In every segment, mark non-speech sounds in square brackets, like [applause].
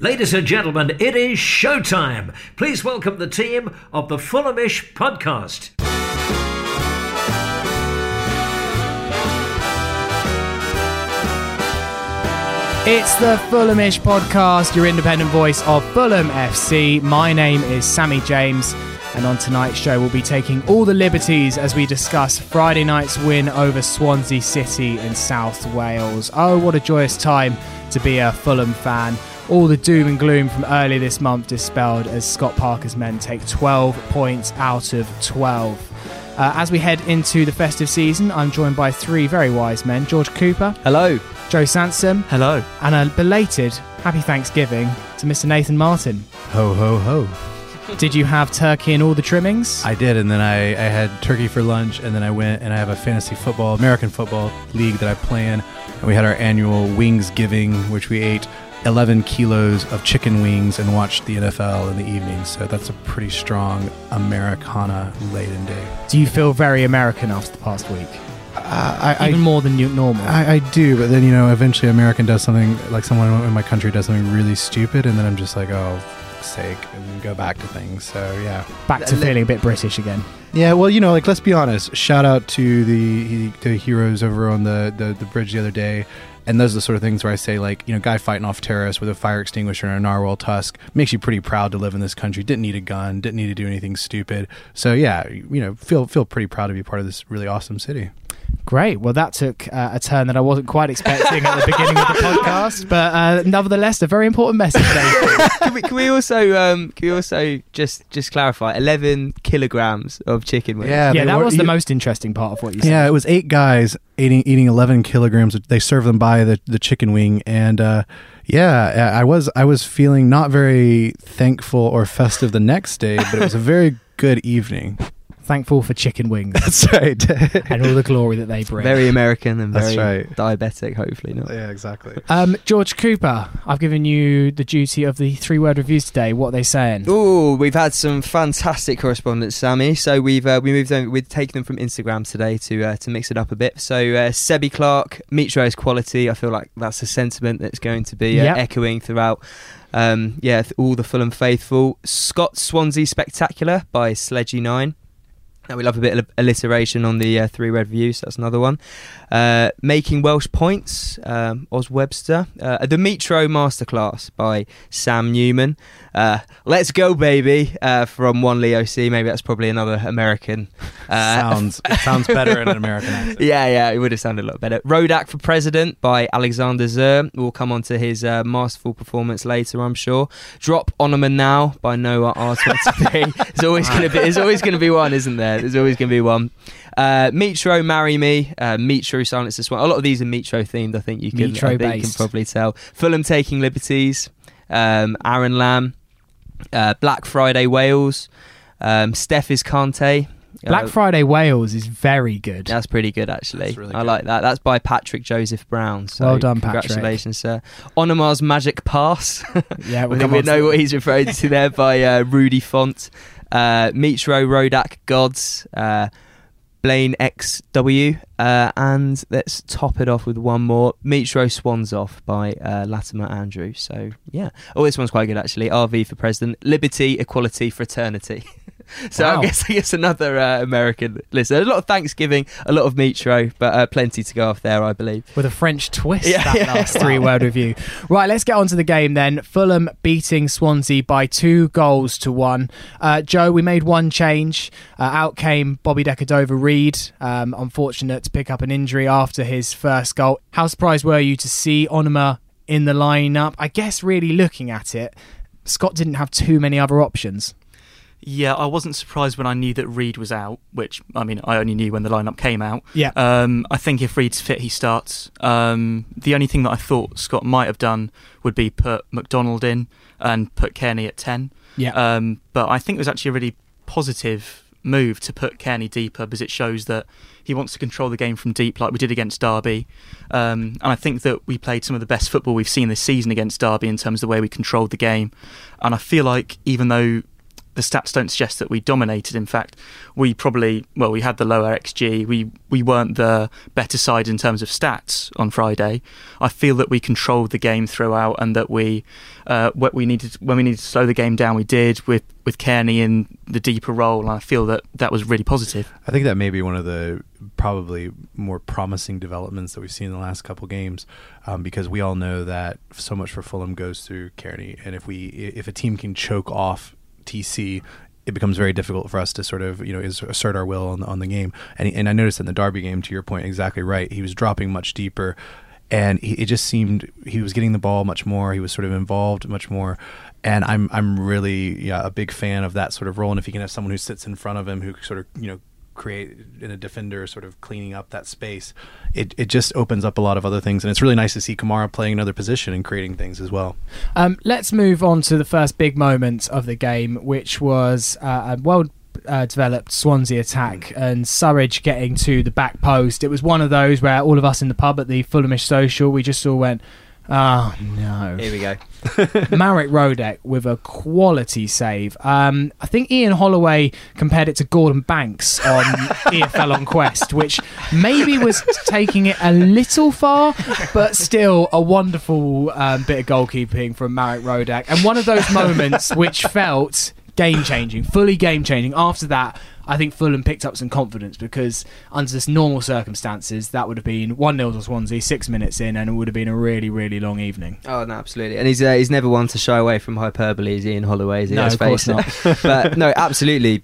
Ladies and gentlemen, it is showtime. Please welcome the team of the Fulhamish podcast. It's the Fulhamish podcast, your independent voice of Fulham FC. My name is Sammy James, and on tonight's show, we'll be taking all the liberties as we discuss Friday night's win over Swansea City in South Wales. Oh, what a joyous time to be a Fulham fan. All the doom and gloom from earlier this month dispelled as Scott Parker's men take 12 points out of 12. Uh, as we head into the festive season, I'm joined by three very wise men George Cooper. Hello. Joe Sansom. Hello. And a belated Happy Thanksgiving to Mr. Nathan Martin. Ho, ho, ho. Did you have turkey and all the trimmings? I did, and then I, I had turkey for lunch, and then I went and I have a fantasy football, American football league that I play in, and we had our annual wings giving, which we ate 11 kilos of chicken wings and watched the NFL in the evening. So that's a pretty strong Americana laden day. Do you feel very American after the past week? Uh, I, Even I, more than you- normal. I, I do, but then, you know, eventually American does something, like someone in my country does something really stupid, and then I'm just like, oh, fuck's sake, and go back to things. So, yeah. Back to feeling a bit British again. Yeah, well, you know, like let's be honest. Shout out to the the heroes over on the, the the bridge the other day, and those are the sort of things where I say, like, you know, guy fighting off terrorists with a fire extinguisher and a narwhal tusk makes you pretty proud to live in this country. Didn't need a gun, didn't need to do anything stupid. So yeah, you know, feel feel pretty proud to be part of this really awesome city. Great. Well, that took uh, a turn that I wasn't quite expecting at the beginning of the [laughs] podcast, but uh, nevertheless, a very important message. Nathan. [laughs] can, we, can we also um, can we also just just clarify? Eleven kilograms of chicken wings. yeah, they that were- was the you- most interesting part of what you said. Yeah, it was eight guys eating eating eleven kilograms. They serve them by the the chicken wing, and uh, yeah, I was I was feeling not very thankful or festive the next day, but it was a very good evening. Thankful for chicken wings [laughs] That's right. [laughs] and all the glory that they bring. Very American and very right. diabetic. Hopefully not. yeah, exactly. Um, George Cooper, I've given you the duty of the three word reviews today. What are they saying? Oh, we've had some fantastic correspondence, Sammy. So we've uh, we moved them, we've taken them from Instagram today to uh, to mix it up a bit. So uh, Sebi Clark, Mitro's quality. I feel like that's a sentiment that's going to be uh, Yep. echoing throughout. Um, yeah, th- all the Fulham faithful. Scott Swansea Spectacular by Sledgy Nine. Now we love a bit of alliteration on the uh, three red views. So that's another one. Uh, Making Welsh Points, um, Oz Webster. Uh, the Mitro Masterclass by Sam Newman. Uh, Let's go, baby, uh, from one Leo C. Maybe that's probably another American. Uh, [laughs] sounds sounds better in an American accent. [laughs] yeah, yeah, it would have sounded a lot better. Rodak for President by Alexander Zer. We'll come on to his uh, masterful performance later, I'm sure. Drop Onomah Now by Noah R23. there's [laughs] always going to be, there's always going to be one, isn't there? There's always going to be one. Uh, Mitro, Marry Me. Uh, Mitro, Silence the Swan. A lot of these are Mitro themed. I think you can, Mitro I think you can probably tell. Fulham taking liberties. Um, Aaron Lamb. Uh, Black Friday Wales. Um, Steph is Kante. Black Uh, Friday Wales is very good. that's pretty good, actually. Really I good. like that. That's by Patrick Joseph Brown. So Well done, Patrick. Congratulations, sir. Onomah's Magic Pass. [laughs] Yeah, we'll we know what he's referring to there by uh, Rudy Font. Uh, Mitro Rodak Gods. Uh, Blaine XW. Uh, and let's top it off with one more. Mitro Swans Off by uh, Latimer Andrew. So, yeah. Oh, this one's quite good, actually. RV for President. Liberty, Equality, Fraternity. [laughs] so Wow. I guess [laughs] I guess another uh, American listener. A lot of Thanksgiving, a lot of Mitro, but uh, plenty to go off there, I believe. with a French twist. Yeah, that yeah. last three [laughs] word review. Right, let's get on to the game then. Fulham beating Swansea by two goals to one. Uh, Joe, we made one change. Uh, out came Bobby Decordova-Reid. Um, unfortunate to pick up an injury after his first goal. How surprised were you to see Onomah in the lineup? I guess really looking at it, Scott didn't have too many other options. Yeah, I wasn't surprised when I knew that Reid was out, which I mean I only knew when the lineup came out. Yeah. Um, I think if Reid's fit, he starts. Um, the only thing that I thought Scott might have done would be put McDonald in and put Cairney at ten. Yeah. Um, but I think it was actually a really positive move to put Cairney deeper because it shows that he wants to control the game from deep, like we did against Derby. Um, and I think that we played some of the best football we've seen this season against Derby in terms of the way we controlled the game. And I feel like even though the stats don't suggest that we dominated. In fact, we probably well we had the lower xG. We we weren't the better side in terms of stats on Friday. I feel that we controlled the game throughout, and that we uh, what we needed when we needed to slow the game down, we did with with Cairney in the deeper role. And I feel that that was really positive. I think that may be one of the probably more promising developments that we've seen in the last couple games, um, because we all know that so much for Fulham goes through Cairney, and if we if a team can choke off TC, it becomes very difficult for us to sort of you know assert our will on the, on the game. And and I noticed in the Derby game, to your point, exactly right. He was dropping much deeper, and he, it just seemed he was getting the ball much more. He was sort of involved much more. And I'm I'm really yeah a big fan of that sort of role. And if you can have someone who sits in front of him who sort of you know create in a defender sort of cleaning up that space it, it just opens up a lot of other things. And it's really nice to see Kamara playing another position and creating things as well. Um, let's move on to the first big moment of the game, which was uh, a well uh, developed Swansea attack and Surridge getting to the back post. It was one of those where all of us in the pub at the Fulhamish social, we just all went, oh no. Here we go. [laughs] Marek Rodak with a quality save. Um, I think Ian Holloway compared it to Gordon Banks on [laughs] EFL on Quest, which maybe was taking it a little far, but still a wonderful um, bit of goalkeeping from Marek Rodak. And one of those moments which felt game changing, fully game changing. After that, I think Fulham picked up some confidence because under this normal circumstances, that would have been 1 0 to Swansea, six minutes in, and it would have been a really, really long evening. Oh no, absolutely. And he's uh, he's never one to shy away from hyperbole. Is Ian Holloway? Is he? No, Let's of course it. [laughs] but no, absolutely.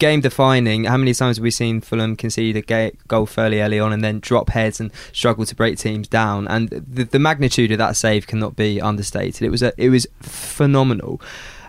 Game defining. How many times have we seen Fulham concede a goal fairly early on and then drop heads and struggle to break teams down? And the, the magnitude of that save cannot be understated. It was a, it was phenomenal.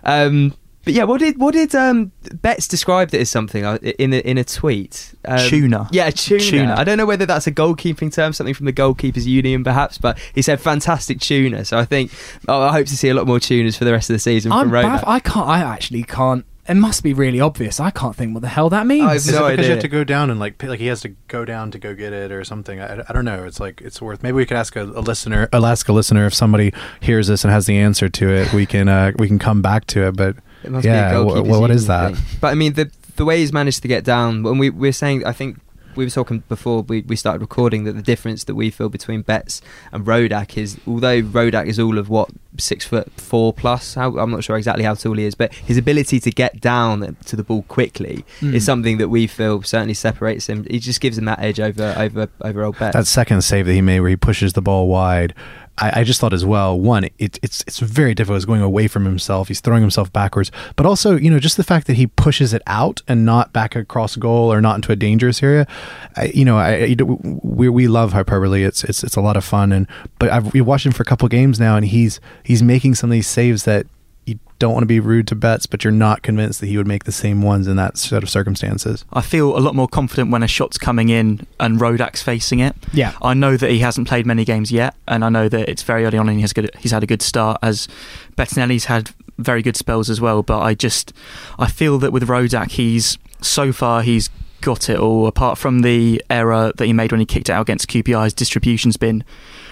Um, but yeah, what did what did um, Betts described it as something uh, in a, in a tweet? Um, Tuna. Yeah, tuna. Tuna. I don't know whether that's a goalkeeping term, something from the goalkeepers union, perhaps. But he said fantastic tuna. So I think oh, I hope to see a lot more tunas for the rest of the season I'm from Rodak. baff- I can't. I actually can't. It must be really obvious. I can't think what the hell that means. I've Is no it because idea. you have to go down and like like he has to go down to go get it or something? I, I don't know. It's like it's worth. Maybe we could ask a, a listener, uh, ask a listener if somebody hears this and has the answer to it. We can uh, we can come back to it. But It must Yeah, be a wh- goalkeeper's wh- what is that? thing. But I mean, the the way he's managed to get down. When we we're saying, I think we were talking before we, we started recording that the difference that we feel between Betts and Rodak is, although Rodak is all of what six foot four plus. How, I'm not sure exactly how tall he is, but his ability to get down to the ball quickly Mm. is something that we feel certainly separates him. He just gives him that edge over over over old Betts. that second save that he made where he pushes the ball wide. I, I just thought as well. One, it, it's it's very difficult. He's going away from himself. He's throwing himself backwards. But also, you know, just the fact that he pushes it out and not back across goal or not into a dangerous area. I, you know, I, we we love hyperbole. It's it's it's a lot of fun. And but I've watched him for a couple games now, and he's he's making some of these saves that you don't want to be rude to Betts, but you're not convinced that he would make the same ones in that set of circumstances. I feel a lot more confident when a shot's coming in and Rodak's facing it. yeah. I know that he hasn't played many games yet, and I know that it's very early on, and he has good. He's had a good start. As Bettinelli's had very good spells as well, but I just I feel that with Rodak, he's so far he's got it all. Apart from the error that he made when he kicked it out against QPR, his distribution's been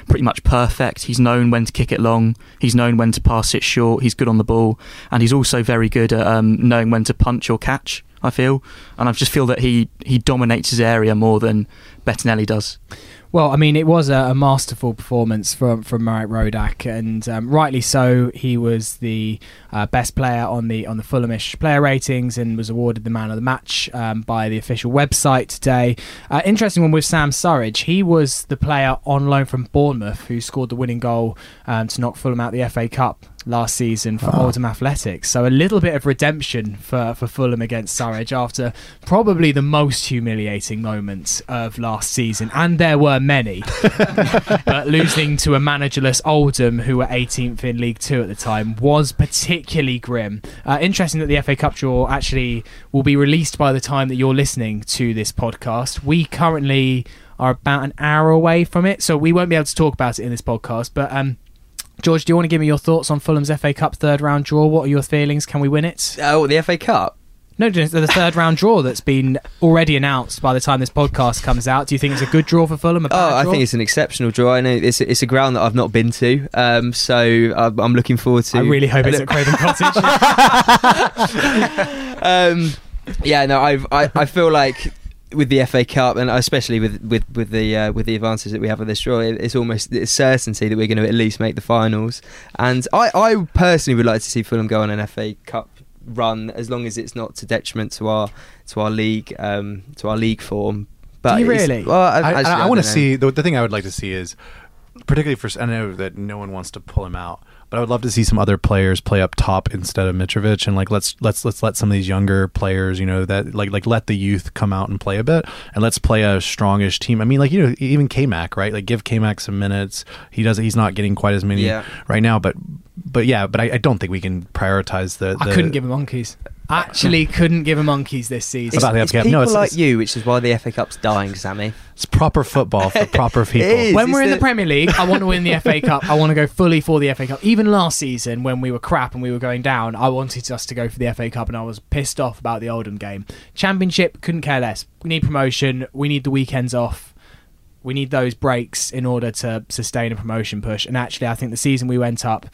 pretty much perfect. He's known when to kick it long. He's known when to pass it short. He's good on the ball, and he's also very good at um, knowing when to punch or catch. I feel, and I just feel that he he dominates his area more than Bettinelli does. Well, I mean, it was a, a masterful performance from from Marek Rodak, and um, rightly so. He was the uh, best player on the on the Fulhamish player ratings, and was awarded the man of the match um, by the official website today. Uh, interesting one with Sam Surridge. He was the player on loan from Bournemouth who scored the winning goal um, to knock Fulham out the FA Cup last season for Oh. Oldham Athletics. So a little bit of redemption for, for Fulham against Surridge after probably the most humiliating moments of last season, and there were many. [laughs] but losing to a managerless Oldham, who were 18th in League Two at the time, was particularly grim. Uh, interesting that the FA Cup draw actually will be released by the time that you're listening to this podcast. We currently are about an hour away from it, so we won't be able to talk about it in this podcast. But um, George, do you want to give me your thoughts on Fulham's FA Cup third round draw? What are your feelings? Can we win it? Oh, the FA Cup. No, the third round draw that's been already announced by the time this podcast comes out. Do you think it's a good draw for Fulham? A bad Oh, I draw? think it's an exceptional draw. I know it's it's a ground that I've not been to, um, so I'm, I'm looking forward to. I really hope it's at Craven [laughs] Cottage. um, yeah, no, I've, I I feel like with the FA Cup and especially with with with the uh, with the advances that we have with this draw, it- it's almost it's certainty that we're going to at least make the finals. And I I personally would like to see Fulham go on an FA Cup run as long as it's not to detriment to our to our league um, to our league form. But you really? Well, I, I, actually, I, want to see the, the thing I would like to see is particularly for I know that no one wants to pull him out, but I would love to see some other players play up top instead of Mitrovic and like let's let's let's let some of these younger players you know that like like let the youth come out and play a bit and let's play a strongish team. I mean like you know even K Mac right like give K Mac some minutes. He does he's not getting quite as many Yeah. right now, but but yeah, but I, I don't think we can prioritize the. I couldn't give a monkeys. Actually, mm. couldn't give a monkeys this season. About the It's people No, it's- like it's- you, which is why the FA Cup's dying, Sammy. It's proper football for [laughs] proper people. is. when It's we're in the the- Premier League, I want to win the FA [laughs] Cup. I want to go fully for the FA Cup. Even last season, when we were crap and we were going down, I wanted us to go for the FA Cup, and I was pissed off about the Oldham game. Championship, couldn't care less. We need promotion. We need the weekends off. We need those breaks in order to sustain a promotion push. And actually, I think the season we went up,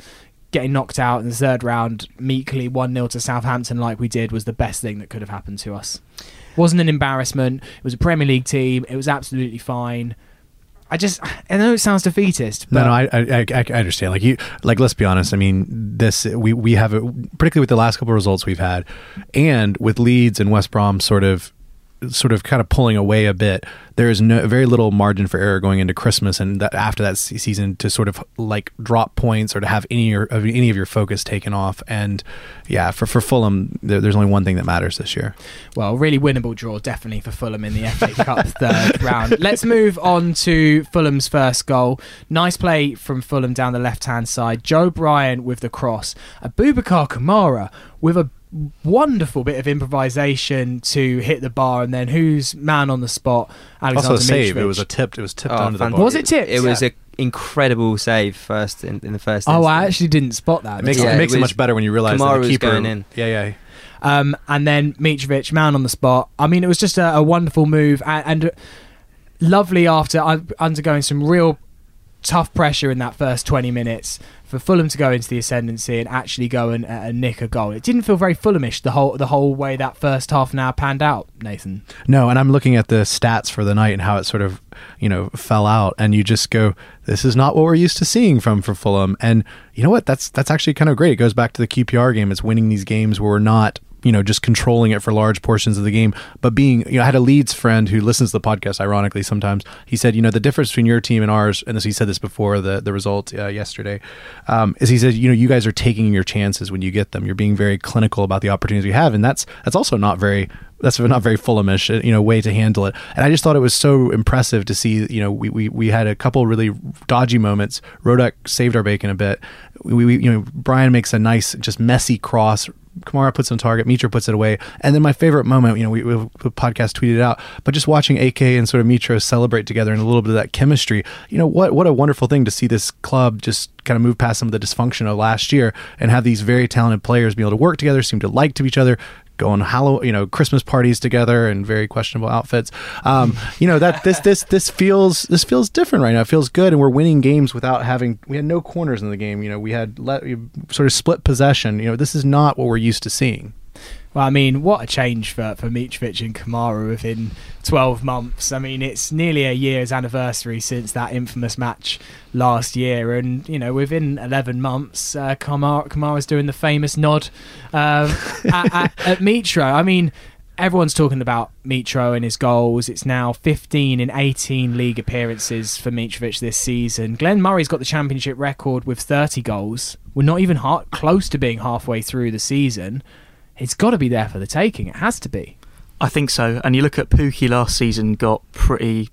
getting knocked out in the third round, meekly 1 0 to Southampton, like we did, was the best thing that could have happened to us. Wasn't an embarrassment. It was a Premier League team. It was absolutely fine. I just, I know it sounds defeatist, but No, no, I, I, I I understand. Like you, like let's be honest. I mean, this we we have, a, particularly with the last couple of results we've had, and with Leeds and West Brom sort of, sort of kind of pulling away a bit. There is no very little margin for error going into Christmas and that after that season to sort of like drop points or to have any of any of your focus taken off. And yeah, for for Fulham, there, there's only one thing that matters this year. well, really winnable draw, definitely for Fulham in the FA Cup [laughs] third round. Let's move on to Fulham's first goal. Nice play from Fulham down the left hand side. Joe Bryan with the cross. Abubakar Kamara with a wonderful bit of improvisation to hit the bar, and then who's man on the spot? Alexander also a save. It was a tipped. It was tipped Oh, under the fan- bar. Was it tipped? It was Yeah. an incredible save first in, in the first. Oh, I actually didn't spot that. It makes, Yeah, it makes it it much better when you realize that Kamara the was keeper going in. Yeah, yeah. Um, and then Mitrovic, man on the spot. I mean, it was just a, a wonderful move and, and lovely after undergoing some real tough pressure in that first 20 minutes for Fulham to go into the ascendancy and actually go and, uh, and nick a goal. It didn't feel very Fulhamish the whole the whole way that first half an hour panned out, Nathan. No, and I'm looking at the stats for the night and how it sort of, you know, fell out, and you just go, "This is not what we're used to seeing from for Fulham." And you know what? That's that's actually kind of great. It goes back to the QPR game. It's winning these games where we're not, you know, just controlling it for large portions of the game, but being, you know, I had a Leeds friend who listens to the podcast. Ironically, sometimes he said, you know, the difference between your team and ours, and this he said this before the the result uh, yesterday, um, is he said, you know, you guys are taking your chances when you get them. You're being very clinical about the opportunities you have, and that's that's also not very that's not very Fulhamish, you know, way to handle it. And I just thought it was so impressive to see, you know, we, we, we had a couple really dodgy moments. Rodak saved our bacon a bit. We, we you know, Bryan makes a nice, just messy cross. Kamara puts on target, Mitro puts it away, and then my favorite moment, you know, we, we podcast tweeted it out, but just watching AK and sort of Mitro celebrate together and a little bit of that chemistry, you know, what what a wonderful thing to see this club just kind of move past some of the dysfunction of last year and have these very talented players be able to work together, seem to like to each other, go on Hallow, you know, Christmas parties together in very questionable outfits. Um, you know that this this this feels this feels different right now. It feels good, and we're winning games without having. We had no corners in the game. You know, we had let, sort of split possession. You know, this is not what we're used to seeing. Well, I mean, what a change for, for Mitrovic and Kamara within 12 months. I mean, it's nearly a year's anniversary since that infamous match last year. And, you know, within 11 months, uh, Kamara, Kamara's doing the famous nod um, [laughs] at, at, at Mitro. I mean, everyone's talking about Mitro and his goals. It's now 15 in 18 league appearances for Mitrovic this season. Glenn Murray's got the championship record with 30 goals. We're not even ha- close to being halfway through the season. It's got to be there for the taking. It has to be. I think so. And you look at Pukki last season, got pretty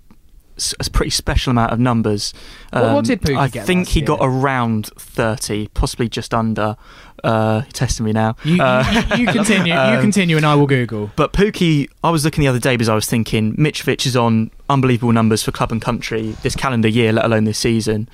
a pretty special amount of numbers. Um, what did Pukki I think he year? got around 30, possibly just under. Uh, testing me now. You, uh, you, you [laughs] continue. um, you continue, and I will Google. But Pukki, I was looking the other day because I was thinking Mitrovic is on unbelievable numbers for club and country this calendar year, let alone this season.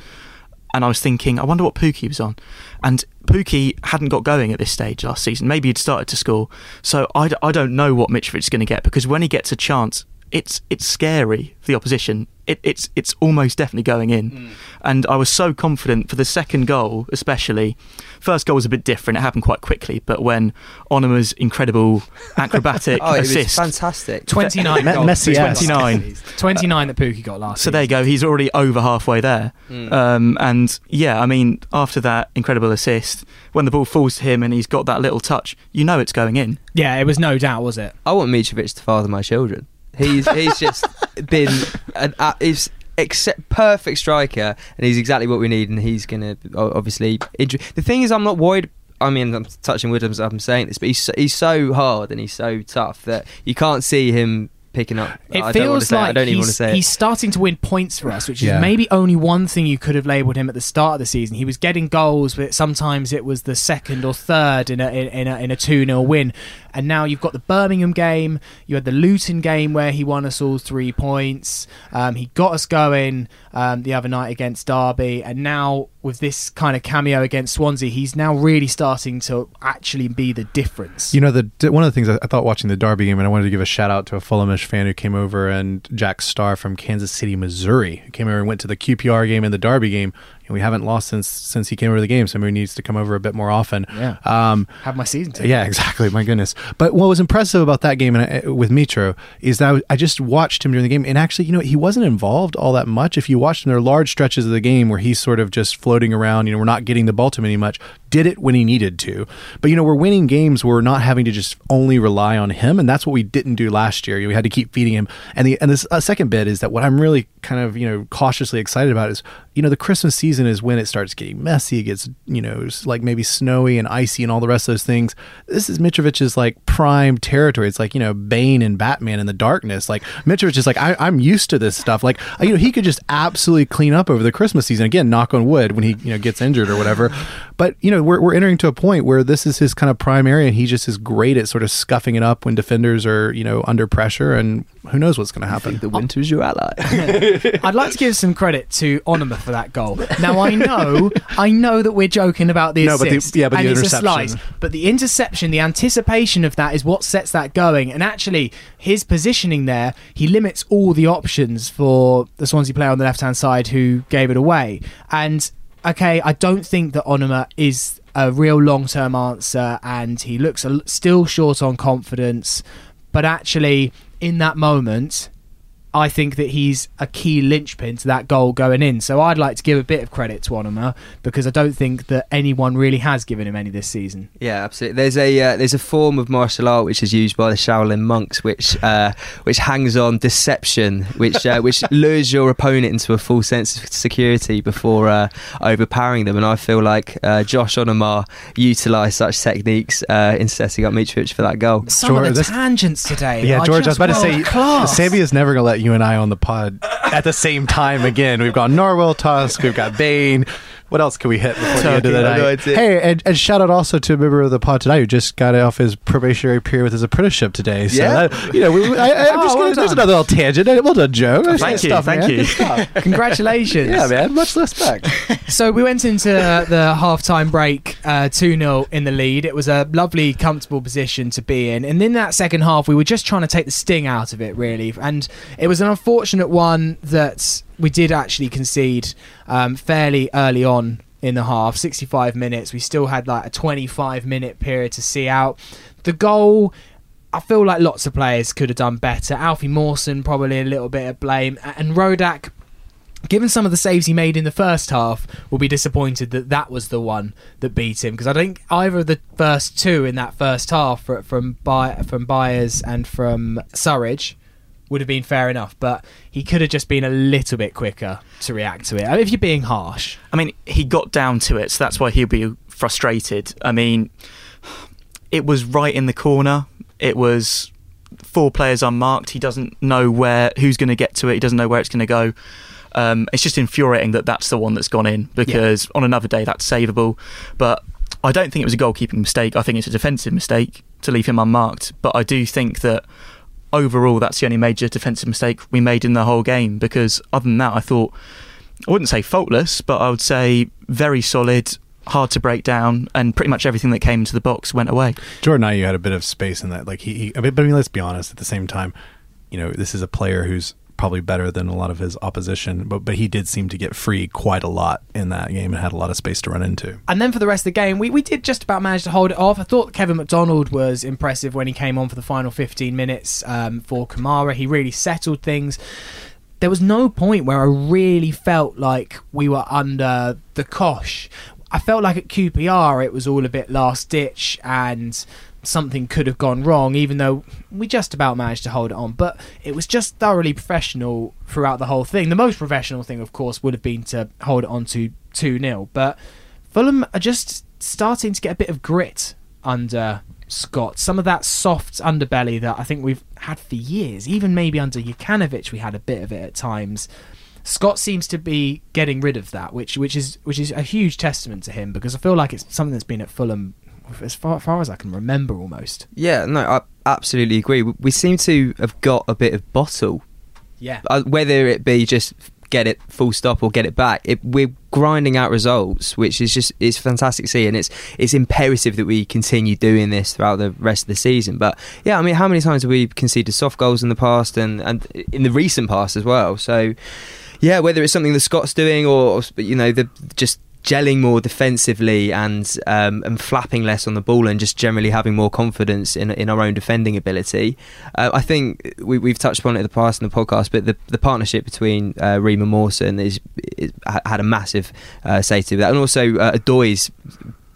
And I was thinking, I wonder what Pukki was on. And Pukki hadn't got going at this stage last season. Maybe he'd started to score. So I, I don't know what Mitrovic is going to get because when he gets a chance, it's it's scary for the opposition. It, it's it's almost definitely going in, mm. and I was so confident for the second goal, especially. First goal was a bit different; it happened quite quickly. But when Onomah's incredible [laughs] acrobatic oh, assist, fantastic, [laughs] twenty nine, Messi, twenty nine, twenty nine that Pukki got last. So there you go. He's already over halfway there, mm. um, and yeah, I mean, after that incredible assist, when the ball falls to him and he's got that little touch, you know it's going in. Yeah, it was no doubt, was it? I want Mitrovic to father my children. He's he's just been an uh, he's except perfect striker, and he's exactly what we need. And he's gonna obviously. The thing is, I'm not worried. I mean, I'm touching wood as I'm saying this, but he's he's so hard and he's so tough that you can't see him picking up. It I feels like I don't even want to he's, say he's starting to win points for us, which Yeah. is maybe only one thing you could have labelled him at the start of the season. He was getting goals, but sometimes it was the second or third in a in, in a in a two 0 win. And now you've got the Birmingham game. You had the Luton game where he won us all three points. Um, he got us going um, the other night against Derby, and now with this kind of cameo against Swansea, he's now really starting to actually be the difference. You know, the one of the things I, thought watching the Derby game, and I wanted to give a shout out to a Fulhamish fan who came over and Jack Starr from Kansas City, Missouri, who came over and went to the QPR game and the Derby game. And we haven't lost since since he came over the game, so maybe he needs to come over a bit more often. Yeah. Um, Have my season ticket. yeah, [laughs] exactly. My goodness. But what was impressive about that game and I, with Mitro is that I just watched him during the game, and actually, you know, he wasn't involved all that much. If you watched him, there are large stretches of the game where he's sort of just floating around. You know, we're not getting the ball to him any much. Did it when he needed to, but you know, we're winning games. We're not having to just only rely on him, and that's what we didn't do last year. We had to keep feeding him. And the and this uh, second bit is that what I'm really kind of you know cautiously excited about is you know the Christmas season is when it starts getting messy. It gets you know like maybe snowy and icy and all the rest of those things. This is Mitrovic's like prime territory. It's like you know Bane and Batman in the darkness. Like Mitrovic is like I, I'm used to this stuff. Like you know he could just absolutely clean up over the Christmas season. Again, knock on wood when he you know gets injured or whatever. But you know we're we're entering to a point where this is his kind of prime area, and he just is great at sort of scuffing it up when defenders are you know under pressure, and who knows what's going to happen. the winter's your ally. [laughs] I'd like to give some credit to Onomah for that goal. Now I know, I know that we're joking about the No, but the- assist, yeah, but and the it's a interception. slice, but the interception, the anticipation of that is what sets that going. And actually, his positioning there, he limits all the options for the Swansea player on the left hand side who gave it away. And okay, I don't think that Onomah is a real long term answer, and he looks still short on confidence. But actually, in that moment, I think that he's a key linchpin to that goal going in. So I'd like to give a bit of credit to Onomah because I don't think that anyone really has given him any this season. Yeah, absolutely. There's a uh, there's a form of martial art which is used by the Shaolin monks, which uh, which hangs on deception, which uh, which [laughs] lures your opponent into a full sense of security before uh, overpowering them. And I feel like uh, Josh Onomah utilised such techniques uh, in setting up Mitrovic for that goal. Some George, of the this- tangents today. Yeah, are George, I was about to say, world-class. Sammy is never going to let you and I on the pod at the same time again. We've got narwhal tusk, we've got Bane. What else can we hit before the end of the Turkey. night? No idea. hey, and, and shout out also to a member of the pod tonight who just got off his probationary period with his apprenticeship today. So, Yeah. that, you know, we, I, I, I'm [laughs] Oh, just well gonna, there's done. another little tangent. Well done, Joe. Nice Thank you, stuff, thank man. you. Good stuff. Congratulations. yeah, man. Much respect. [laughs] So we went into the half-time break uh, 2-0 in the lead. It was a lovely, comfortable position to be in. And in that second half, we were just trying to take the sting out of it, really. And it was an unfortunate one that we did actually concede um, fairly early on in the half, 65 minutes. We still had like a 25-minute period to see out. The goal... I feel like lots of players could have done better. Alfie Mawson probably a little bit of blame, and Rodak given some of the saves he made in the first half, will be disappointed that that was the one that beat him because I think either of the first two in that first half from from Byers and from Surridge would have been fair enough, but he could have just been a little bit quicker to react to it. I mean, if you're being harsh, I mean, he got down to it, so that's why he'll be frustrated. I mean, it was right in the corner. It was four players unmarked. He doesn't know where who's going to get to it. He doesn't know where it's going to go. Um, it's just infuriating that that's the one that's gone in because on another day that's savable. But I don't think it was a goalkeeping mistake. I think it's a defensive mistake to leave him unmarked. But I do think that overall that's the only major defensive mistake we made in the whole game because other than that, I thought I wouldn't say faultless, but I would say very solid, hard to break down, and pretty much everything that came into the box went away. Jordan Ayew had a bit of space in that. Like he, he I mean, but I mean, let's be honest. At the same time, you know, this is a player who's probably better than a lot of his opposition, but but he did seem to get free quite a lot in that game and had a lot of space to run into. And then for the rest of the game, we, we did just about manage to hold it off. I thought Kevin McDonald was impressive when he came on for the final 15 minutes um, for Kamara. He really settled things. There was no point where I really felt like we were under the cosh. I felt like at QPR it was all a bit last ditch and something could have gone wrong, even though we just about managed to hold it on. But it was just thoroughly professional throughout the whole thing. The most professional thing, of course, would have been to hold it on to 2 0. But Fulham are just starting to get a bit of grit under Scott. Some of that soft underbelly that I think we've had for years, even maybe under Jokanovic, we had a bit of it at times. Scott seems to be getting rid of that, which which is which is a huge testament to him because I feel like it's something that's been at Fulham as far, far as I can remember almost. Yeah, no, I absolutely agree. We- seem to have got a bit of bottle, Yeah. uh, whether it be just get it full stop or get it back. It, we're grinding out results, which is just it's fantastic to see, and it's it's imperative that we continue doing this throughout the rest of the season. But yeah, I mean, how many times have we conceded soft goals in the past and and in the recent past as well? So yeah, whether it's something that Scott's doing or, or you know the just gelling more defensively and um, and flapping less on the ball and just generally having more confidence in in our own defending ability. Uh, I think we, we've touched upon it in the past in the podcast, but the, the partnership between uh, Ream and Mawson is, is had a massive uh, say to that, and also uh, Odoi's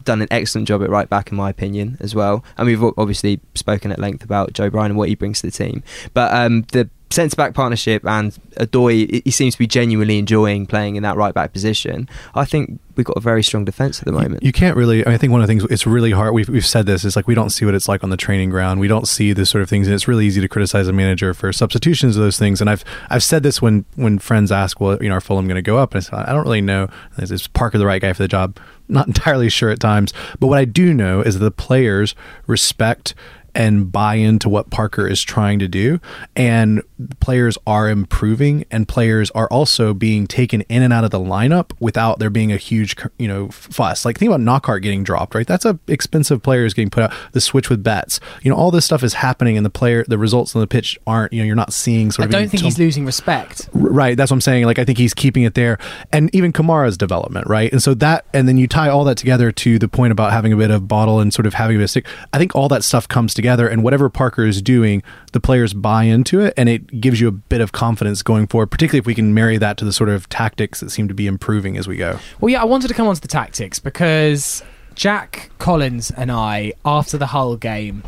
done an excellent job at right back in my opinion as well. And we've obviously spoken at length about Joe Bryan and what he brings to the team, but um, the centre back partnership and Odoi, he seems to be genuinely enjoying playing in that right back position. I think we've got a very strong defence at the moment. You can't really. I, mean, I think one of the things it's really hard. We've we've said this. It's like we don't see what it's like on the training ground. We don't see this sort of things, and it's really easy to criticize a manager for substitutions of those things. And I've I've said this when when friends ask, well, you know, are Fulham going to go up? And I said, I don't really know. Is is Parker the right guy for the job? Not [laughs] entirely sure at times. But what I do know is that the players respect and buy into what Parker is trying to do. And players are improving, and players are also being taken in and out of the lineup without there being a huge, you know, fuss. Like think about Knockaert getting dropped, right? That's a expensive players getting put out. The switch with Betts, you know, all this stuff is happening, and the player, the results on the pitch aren't, you know, you're not seeing sort I of. I don't think tum- he's losing respect. Right, that's what I'm saying. Like I think he's keeping it there, and even Kamara's development, right? And so that, and then you tie all that together to the point about having a bit of bottle and sort of having a bit of stick. I think all that stuff comes together, and whatever Parker is doing, the players buy into it, and it gives you a bit of confidence going forward. Particularly if we can marry that to the sort of tactics that seem to be improving as we go. Well, yeah, I wanted to come on to the tactics because Jack Collins and I, after the Hull game,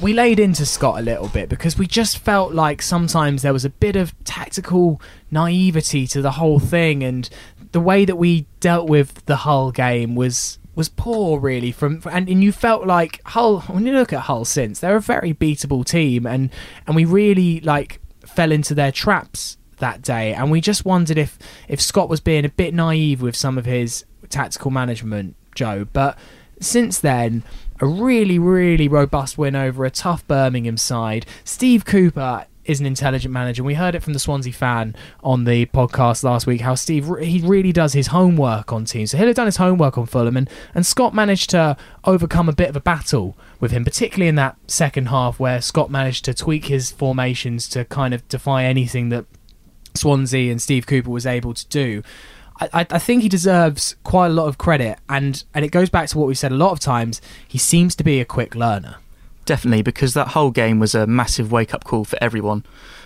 we laid into Scott a little bit because we just felt like sometimes there was a bit of tactical naivety to the whole thing, and the way that we dealt with the Hull game was was poor, really. From and, and you felt like Hull. When you look at Hull since, they're a very beatable team, and and we really like fell into their traps that day, and we just wondered if if Scott was being a bit naive with some of his tactical management, Joe. But since then, a really really robust win over a tough Birmingham side. Steve Cooper is an intelligent manager. And we heard it from the Swansea fan on the podcast last week how Steve he really does his homework on teams. So he'll have done his homework on Fulham, and, and Scott managed to overcome a bit of a battle with him, particularly in that second half where Scott managed to tweak his formations to kind of defy anything that Swansea and Steve Cooper was able to do. I, I- I think he deserves quite a lot of credit, and, and it goes back to what we've said a lot of times. He seems to be a quick learner. Definitely, because that whole game was a massive wake up call for everyone.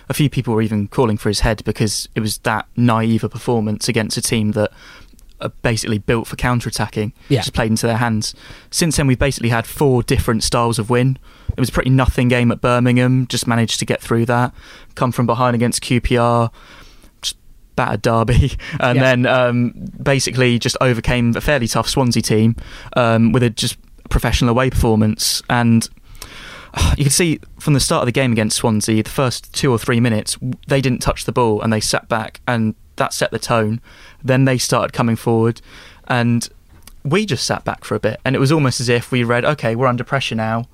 A few people were even calling for his head because it was that naive a performance against a team that are basically built for counter attacking, Yeah. just played into their hands. Since then, we've basically had four different styles of win. It was a pretty nothing game at Birmingham, just managed to get through that. Come from behind against QPR, just battered Derby, [laughs] and Yeah. then um, basically just overcame a fairly tough Swansea team um, with a just professional away performance. And [sighs] you can see from the start of the game against Swansea, the first two or three minutes, they didn't touch the ball and they sat back, and that set the tone. Then they started coming forward, and we just sat back for a bit. And it was almost as if we read, okay, we're under pressure now.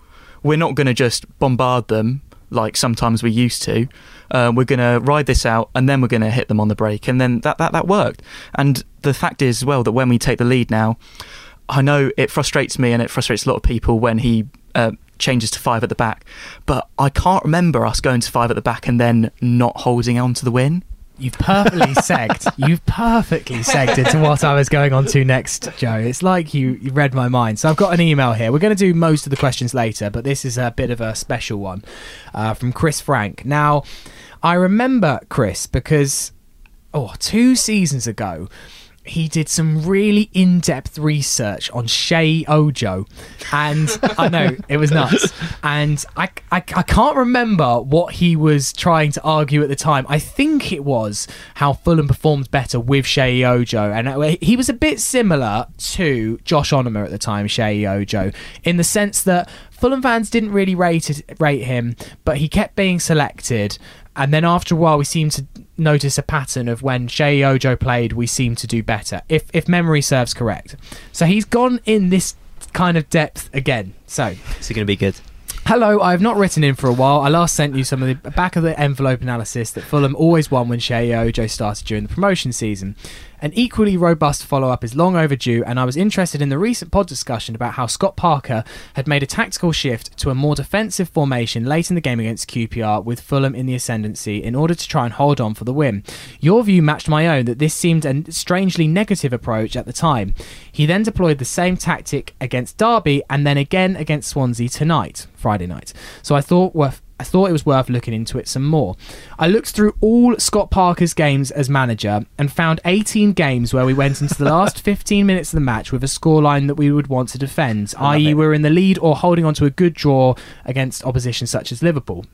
We're not going to just bombard them like sometimes we used to. Uh, we're going to ride this out, and then we're going to hit them on the break. And then that, that, that worked. And the fact is, well, that when we take the lead now, I know it frustrates me and it frustrates a lot of people when he uh, changes to five at the back, but I can't remember us going to five at the back and then not holding on to the win. You've perfectly [laughs] segged. You've perfectly segged into what I was going on to next, Joe. It's like you, you read my mind. So I've got an email here. We're going to do most of the questions later, but this is a bit of a special one uh, from Chris Frank. Now, I remember Chris because, oh, two seasons ago, he did some really in-depth research on Sheyi Ojo, and I know it was nuts. And I, I, I can't remember what he was trying to argue at the time. I think it was how Fulham performed better with Sheyi Ojo, and uh, he was a bit similar to Josh Onomah at the time, Sheyi Ojo, in the sense that Fulham fans didn't really rate rate him, but he kept being selected. And then after a while, we seemed to notice a pattern of when Sheyi Ojo played, we seem to do better, if if memory serves correct. So he's gone in this kind of depth again. So Is it going to be good? Hello, I have not written in for a while. I last sent you some of the back of the envelope analysis that Fulham always won when Sheyi Ojo started during the promotion season. An equally robust follow up is long overdue, and I was interested in the recent pod discussion about how Scott Parker had made a tactical shift to a more defensive formation late in the game against QPR with Fulham in the ascendancy in order to try and hold on for the win. Your view matched my own that this seemed a strangely negative approach at the time. He then deployed the same tactic against Derby and then again against Swansea tonight, Friday night. So I thought worth I thought it was worth looking into it some more. I looked through all Scott Parker's games as manager and found 18 games where we went into the last [laughs] 15 minutes of the match with a scoreline that we would want to defend, i.e., we're in the lead or holding on to a good draw against opposition such as Liverpool.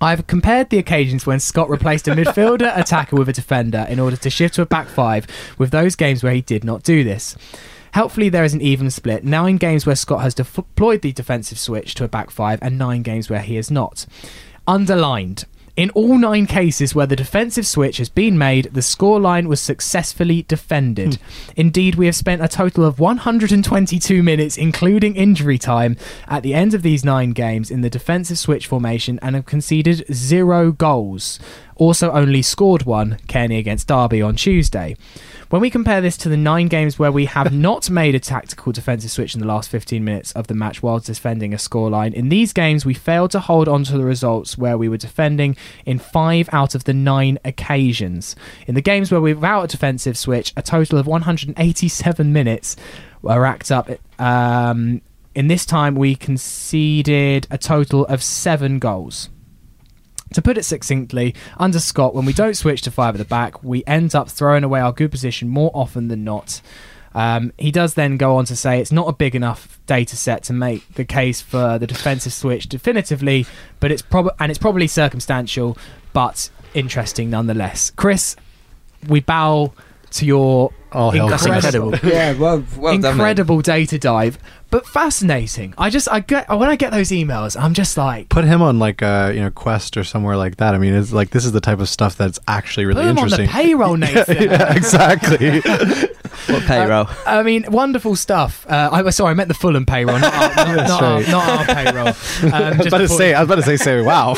I've compared the occasions when Scott replaced a [laughs] midfielder attacker with a defender in order to shift to a back five with those games where he did not do this. Helpfully, there is an even split. Nine games where Scott has deployed the defensive switch to a back five, and nine games where he has not. Underlined. In all nine cases where the defensive switch has been made, the scoreline was successfully defended. Hmm. Indeed, we have spent a total of 122 minutes, including injury time, at the end of these nine games in the defensive switch formation and have conceded zero goals. Also, only scored one, Cairney against Derby on Tuesday. When we compare this to the nine games where we have [laughs] not made a tactical defensive switch in the last 15 minutes of the match while defending a scoreline, in these games we failed to hold on to the results where we were defending in five out of the nine occasions. In the games where we were without a defensive switch, a total of 187 minutes were racked up. Um, in this time, we conceded a total of seven goals. To put it succinctly, under Scott, when we don't switch to five at the back, we end up throwing away our good position more often than not. Um, he does then go on to say it's not a big enough data set to make the case for the defensive switch definitively, but it's and it's probably circumstantial, but interesting nonetheless. Chris, we bow to your All hell That's incredible. [laughs] yeah, well, well done, incredible data dive, but fascinating. I just I get when I get those emails, I'm just like Put him on like a you know Quest or somewhere like that. I mean, it's like this is the type of stuff that's actually really put him on the interesting. payroll, [laughs] Nathan. yeah, exactly. [laughs] What payroll? I mean, wonderful stuff. Uh, I was sorry, I meant the Fulham payroll, not our, not, not, our, not our payroll. Um, I was about to say. I was about to say. Say wow.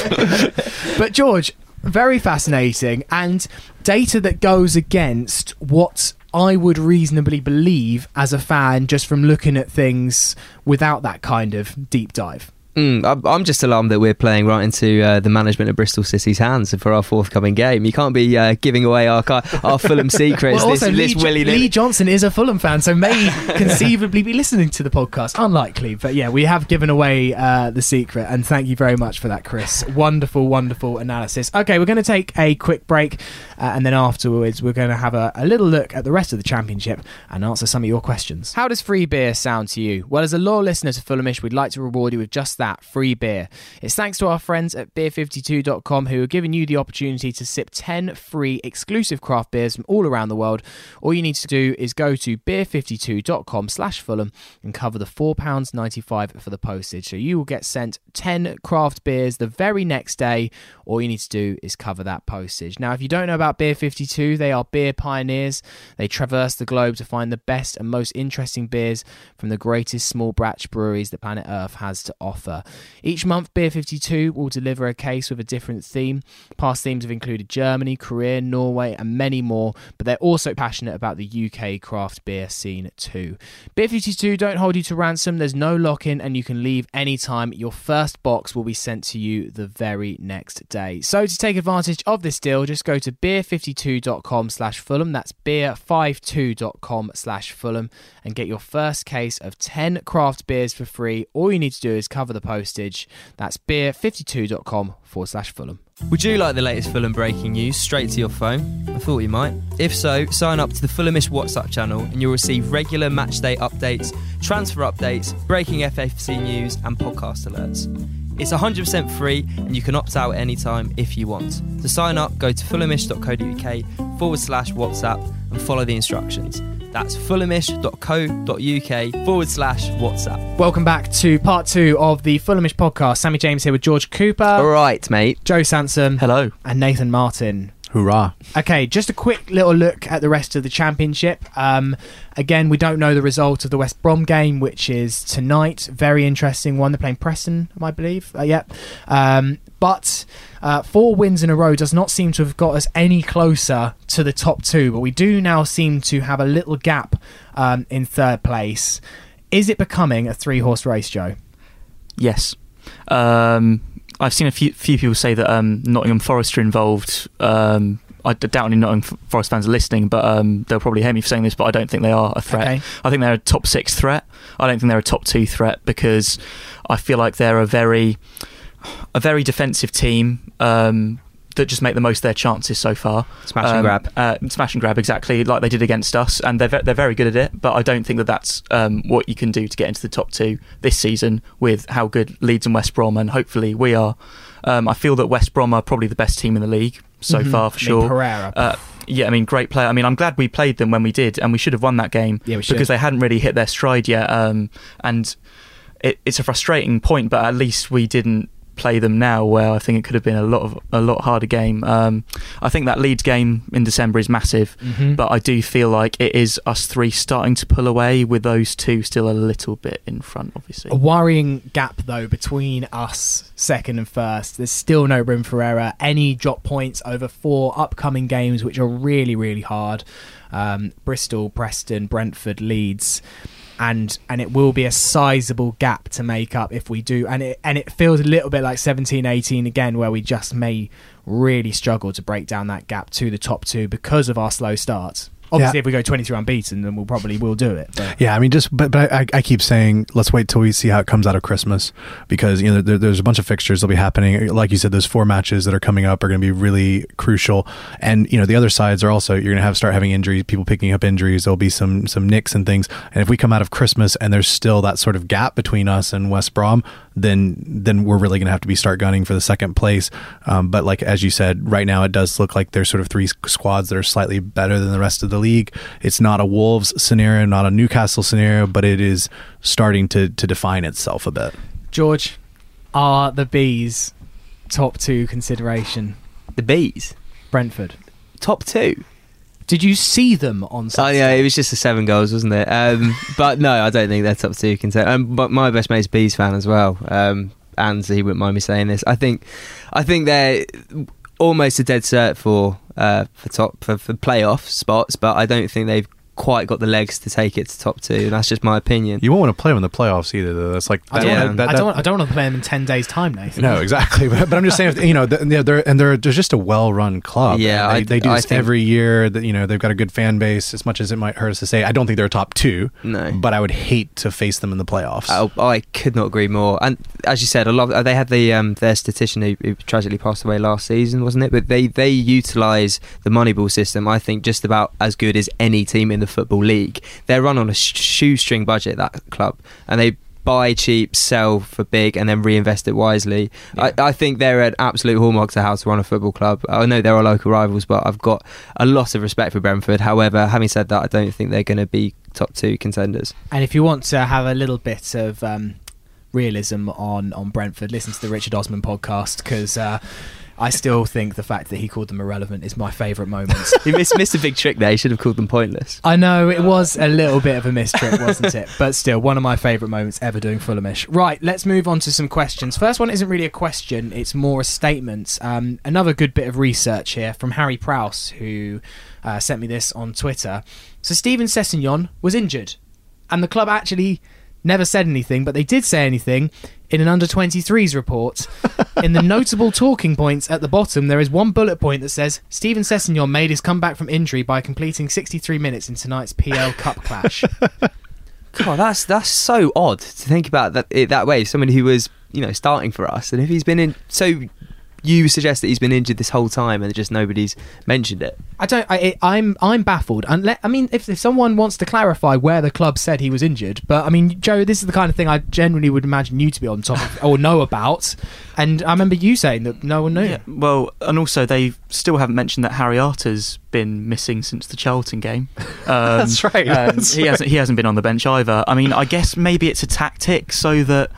but George, very fascinating and data that goes against what I would reasonably believe as a fan just from looking at things without that kind of deep dive. Mm, I'm- just alarmed that we're playing right into uh, the management of Bristol City's hands for our forthcoming game. You can't be uh, giving away our our Fulham [laughs] secrets. Well, this, also, this Lee. Lee Johnson is a Fulham fan, so may [laughs] conceivably be listening to the podcast. Unlikely, but yeah, we have given away uh, the secret, and thank you very much for that, Chris. Wonderful, wonderful analysis. Okay, we're going to take a quick break, uh, and then afterwards, we're going to have a, a little look at the rest of the championship and answer some of your questions. How does free beer sound to you? Well, as a loyal listener to Fulhamish, we'd like to reward you with just that free beer. It's thanks to our friends at beer52.com who are giving you the opportunity to sip 10 free exclusive craft beers from all around the world. All you need to do is go to beer52.com slash Fulham and cover the £4.95 for the postage. So you will get sent 10 craft beers the very next day. All you need to do is cover that postage. Now, if you don't know about Beer 52, they are beer pioneers. They traverse the globe to find the best and most interesting beers from the greatest small batch breweries that planet Earth has to offer. Each month, Beer 52 will deliver a case with a different theme. Past themes have included Germany, Korea, Norway, and many more, but they're also passionate about the UK craft beer scene too. Beer 52 don't hold you to ransom, there's no lock in, and you can leave anytime. Your first box will be sent to you the very next day. So to take advantage of this deal, just go to beer52.com slash Fulham. That's beer52.com slash Fulham and get your first case of 10 craft beers for free. All you need to do is cover the postage. That's beer52.com forward slash Fulham. Would you like the latest Fulham breaking news straight to your phone? I thought you might. If so, sign up to the Fulhamish WhatsApp channel and you'll receive regular matchday updates, transfer updates, breaking FFC news, and podcast alerts. It's 100% free and you can opt out at any time if you want. To sign up, go to fulhamish.co.uk forward slash WhatsApp and follow the instructions. That's fulhamish.co.uk forward slash WhatsApp. Welcome back to part two of the Fulhamish podcast. Sammy James here with George Cooper, All right, mate. Joe Sansom. Hello. and Nathan Martin. Hoorah! Okay, just a quick little look at the rest of the championship. Um, again, we don't know the result of the West Brom game, which is tonight. Very interesting one. They're playing Preston, I believe. Uh, yep. Um, but uh, four wins in a row does not seem to have got us any closer to the top two. But we do now seem to have a little gap um, in third place. Is it becoming a three horse race, Joe? Yes. Um, I've seen a few few people say that um, Nottingham Forest are involved. Um, I doubt any Nottingham Forest fans are listening, but um, they'll probably hate me for saying this. But I don't think they are a threat. Okay. I think they're a top six threat. I don't think they're a top two threat because I feel like they're a very a very defensive team um, that just make the most of their chances so far. Smash and Um, grab. Uh, smash and grab, exactly like they did against us, and they're ve- they're very good at it. But I don't think that that's um, what you can do to get into the top two this season with how good Leeds and West Brom, and hopefully we are. Um, I feel that West Brom are probably the best team in the league so Mhm. far for I mean, sure. Pereira. Uh, yeah, I mean, great player. I mean, I'm glad we played them when we did, and we should have won that game yeah, we should. because they hadn't really hit their stride yet. Um, and it, it's a frustrating point, but at least we didn't play them now, where I think it could have been a lot of a lot harder game. Um, I think that Leeds game in December is massive, Mhm. but I do feel like it is us three starting to pull away with those two still a little bit in front, obviously. A worrying gap though between us second and first. There's still no room for error. Any drop points over four upcoming games, which are really really hard. Um, Bristol, Preston, Brentford, Leeds. And and it will be a sizable gap to make up if we do and it and it feels a little bit like 17 18 again where we just may really struggle to break down that gap to the top 2 because of our slow starts. Obviously Yeah. if we go 23 unbeaten then we'll probably will do it. But Yeah, I mean, just but but I, I keep saying let's wait till we see how it comes out of Christmas because you know there, there's a bunch of fixtures that'll be happening. Like you said, those four matches that are coming up are going to be really crucial, and you know the other sides are also you're going to have start having injuries, people picking up injuries. There'll be some some nicks and things, and if we come out of Christmas and there's still that sort of gap between us and West Brom, then then we're really going to have to be start gunning for the second place. Um, but like as you said, right now it does look like there's sort of three squads that are slightly better than the rest of the league. It's not a Wolves scenario, not a Newcastle scenario, but it is starting to to define itself a bit. George, are the bees top two consideration? The bees. Brentford. Top two. Did you see them on Oh yeah, it was just the seven goals, wasn't it? Um, [laughs] but no, I don't think they're top two contender. Um, but my best mate's Bees fan as well, um, and he wouldn't mind me saying this. I think, I think they're almost a dead cert for uh, for top for, for playoff spots, but I don't think they've quite got the legs to take it to top two. And that's just my opinion. You won't want to play them in the playoffs either. Though. That's like I don't, Yeah. want, that- I, don't I don't want to play them in 10 days' time, Nathan. No, exactly. [laughs] But, but I'm just saying, if, you know, th- they're, they're and they're they're just a well-run club. Yeah, they, I- they do I this think- every year. That you know, they've got a good fan base. As much as it might hurt us to say, I don't think they're a top two. No. but I would hate to face them in the playoffs. I, I could not agree more. And as you said, a lot. They had the um, their statistician who, who tragically passed away last season, wasn't it? But they they utilise the Moneyball system. I think just about as good as any team in the football league. They're run on a sh- shoestring budget that club, and they buy cheap, sell for big, and then reinvest it wisely. I, I think they're an absolute hallmark to how to run a football club. I know they're our local rivals, but I've got a lot of respect for Brentford. However, having said that, I don't think they're going to be top two contenders. And if you want to have a little bit of um, realism on, on Brentford, listen to the Richard Osman podcast because uh, I still think the fact that he called them irrelevant is my favourite moment. [laughs] He missed, missed a big trick there. He should have called them pointless. I know it was a little bit of a mistrick, wasn't it? But still, one of my favourite moments ever doing Fulhamish. Right, let's move on to some questions. First one isn't really a question; it's more a statement. Um, another good bit of research here from Harry Prowse, who uh, sent me this on Twitter. So Steven Sessegnon was injured, and the club actually never said anything, but they did say anything in an under 23s report. in the notable talking points at the bottom, there is one bullet point that says Steven Sessegnon made his comeback from injury by completing 63 minutes in tonight's PL Cup clash. [laughs] God, that's that's so odd to think about that that way. Someone who was you know starting for us, and if he's been in, so you suggest that he's been injured this whole time, and just nobody's mentioned it. I don't. I, it, I'm I'm baffled. And let, I mean, if, if someone wants to clarify where the club said he was injured, but I mean, Joe, this is the kind of thing I generally would imagine you to be on top of or know about. And I remember you saying that no one knew. Yeah, well, and also they still haven't mentioned that Harry Arter's been missing since the Charlton game. [laughs] Um, That's right, and that's he hasn't. He hasn't been on the bench either. I mean, I guess maybe it's a tactic so that.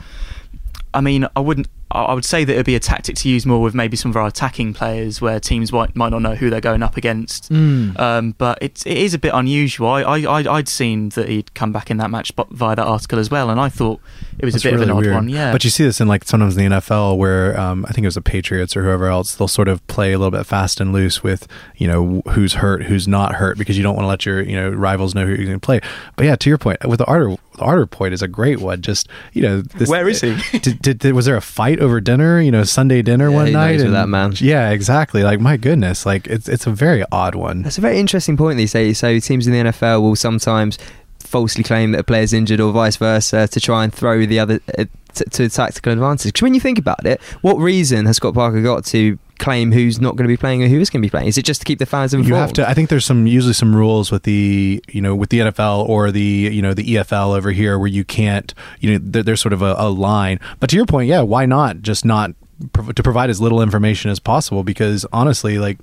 I mean, I wouldn't. I would say that it'd be a tactic to use more with maybe some of our attacking players, where teams might might not know who they're going up against. Mm. Um, but it's it is a bit unusual. I, I I'd seen that he'd come back in that match but via that article as well, and I thought it was That's a bit really of an odd weird. one. Yeah, But you see this in like sometimes in the NFL where um, I think it was the Patriots or whoever else, they'll sort of play a little bit fast and loose with, you know, who's hurt, who's not hurt, because you don't want to let your, you know, rivals know who you're going to play. But yeah, to your point, with the Arter, Arter point is a great one. Just, you know, this, Where is he? did, did, did- was there a fight over dinner, you know, Sunday dinner Yeah, one night? And- that man? Yeah, exactly. Like, my goodness. Like, it's, it's a very odd one. That's a very interesting point They say So teams in the NFL will sometimes falsely claim that a player's injured or vice versa to try and throw the other uh, t- to tactical advantage. Because when you think about it, what reason has Scott Parker got to claim who's not going to be playing or who is going to be playing? Is it just to keep the fans informed? You have to. I think there's some usually some rules with the you know with the NFL or the you know the EFL over here where you can't you know there, there's sort of a, a line. But to your point, yeah, why not just not prov- to provide as little information as possible? Because honestly, like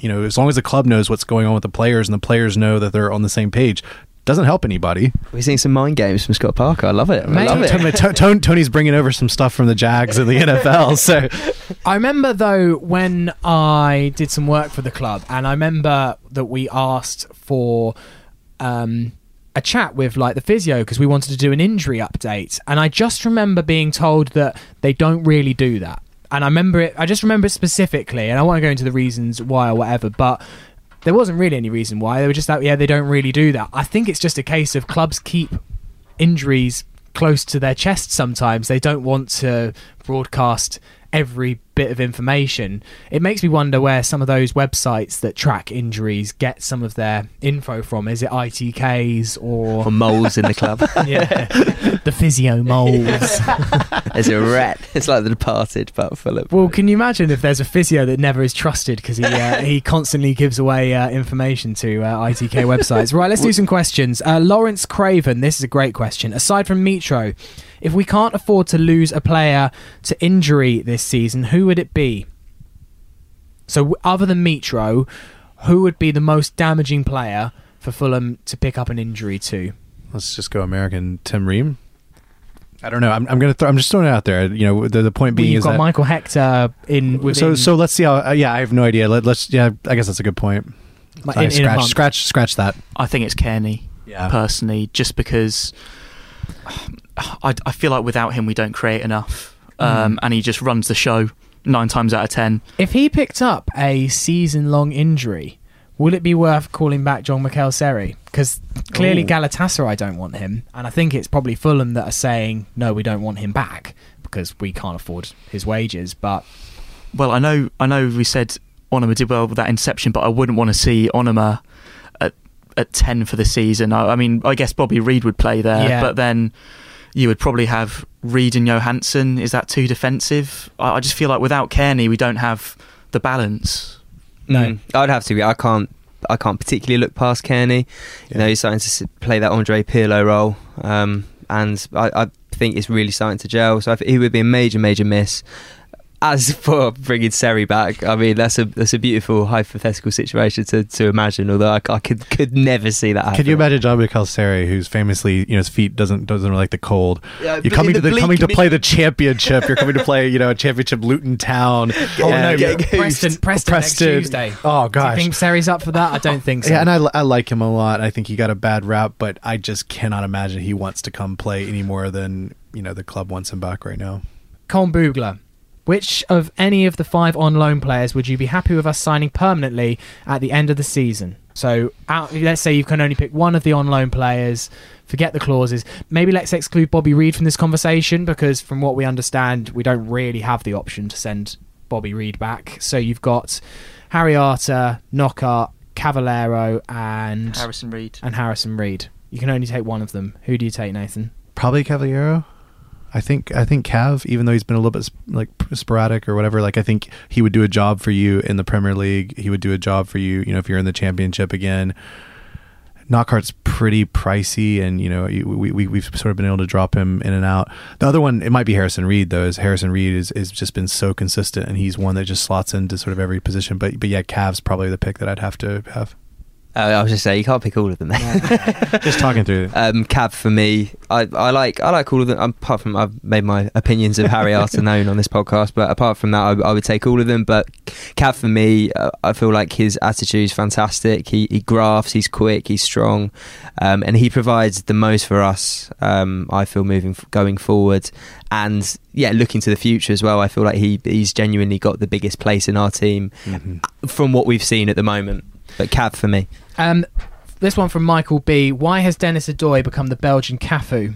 you know, as long as the club knows what's going on with the players and the players know that they're on the same page, doesn't help anybody. We're seeing some mind games from Scott Parker. I love it. I love it. Tony, To- Tony- Tony's bringing over some stuff from the Jags and the [laughs] NFL. So I remember though when I did some work for the club, and I remember that we asked for um, a chat with like the physio because we wanted to do an injury update, and I just remember being told that they don't really do that. And I remember it. I just remember it specifically, and I want to go into the reasons why or whatever, but. There wasn't really any reason why. They were just like, yeah, they don't really do that. I think it's just a case of clubs keep injuries close to their chest sometimes. They don't want to broadcast every bit of information. It makes me wonder where some of those websites that track injuries get some of their info from. Is it ITKs or Or moles in the club. [laughs] yeah, the physio moles? [laughs] There's a rat. It's like The Departed, but Philip. Well, can you imagine if there's a physio that never is trusted because he uh, [laughs] he constantly gives away uh, information to uh, ITK websites? Right, let's do some questions. Uh, Lawrence Craven, this is a great question. Aside from Mitro, if we can't afford to lose a player to injury this season, who would it be? So, other than Mitro, who would be the most damaging player for Fulham to pick up an injury to? let's just go American Tim Ream. I don't know. I'm, I'm gonna. Th- I'm just throwing it out there. You know, the, the point Well, being you've is got that Michael Hector in. Within, so so let's see how. Uh, yeah, I have no idea. Let, let's. Yeah, I guess that's a good point. like, Sorry, in- in scratch, month. scratch, scratch that. I think it's Cairney. Yeah. personally, just because I, I feel like without him we don't create enough, um, and he just runs the show nine times out of ten. If he picked up a season long injury, Will it be worth calling back Jean Michael Seri? Because clearly Ooh. Galatasaray don't want him, and I think it's probably Fulham that are saying no, we don't want him back because we can't afford his wages. But Well, I know, I know. We said Onomah did well with that Inception, but I wouldn't want to see Onomah at at ten for the season. I, I mean, I guess Bobby Reid would play there, Yeah. but then you would probably have Reid and Johansen. Is that too defensive? I, I just feel like without Cairney, we don't have the balance. no, Mm, I'd have to be. I can't. I can't particularly look past Cairney. You know, he's starting to play that Andre Pirlo role, um, and I, I think it's really starting to gel. So I think he would be a major, major miss. As for bringing Seri back, I mean that's a that's a beautiful hypothetical situation to, to imagine. Although I, I could could never see that. Happen. Could you imagine Jean Michael Seri, who's famously, you know, his feet doesn't doesn't really like the cold. Yeah, You're coming in to the the, bleak coming to play the championship. You're coming to play, you know, a championship Luton Town. [laughs] oh no, And- get. Preston, Preston, Preston. next Tuesday. Oh gosh, Do you think Seri's up for that? I don't think so. Yeah, and I, I like him a lot. I think he got a bad rap, but I just cannot imagine he wants to come play any more than you know the club wants him back right now. Colm Bugler. Which of any of the five on loan players would you be happy with us signing permanently at the end of the season? So, out, let's say you can only pick one of the on loan players. Forget the clauses. Maybe let's exclude Bobby Reid from this conversation because, from what we understand, we don't really have the option to send Bobby Reid back. So you've got Harry Arter, Knockaert, Cavaleiro, and Harrison Reed. and Harrison Reed. You can only take one of them. Who do you take, Nathan? Probably Cavaleiro. I think I think Cav, even though he's been a little bit sp- like sporadic or whatever, like I think he would do a job for you in the Premier League. He would do a job for you, you know, if you're in the Championship again. Knockaert's pretty pricey, and you know we, we we've sort of been able to drop him in and out. The other one, it might be Harrison Reed though. Is Harrison Reed is is just been so consistent, and he's one that just slots into sort of every position. But but yeah, Cav's probably the pick that I'd have to have. Uh, I was just saying you can't pick all of them. [laughs] Just talking through. um, Cav for me, I, I like I like all of them. Apart from I've made my opinions of Harry Arter known on this podcast, but apart from that, I, I would take all of them. But Cav for me, uh, I feel like his attitude is fantastic. He he grafts, he's quick, he's strong, um, and he provides the most for us. Um, I feel moving going forward, and yeah, looking to the future as well. I feel like he he's genuinely got the biggest place in our team Mhm. from what we've seen at the moment. But Cav for me. Um, this one from Michael B. Why has Denis Odoi become the Belgian Cafu?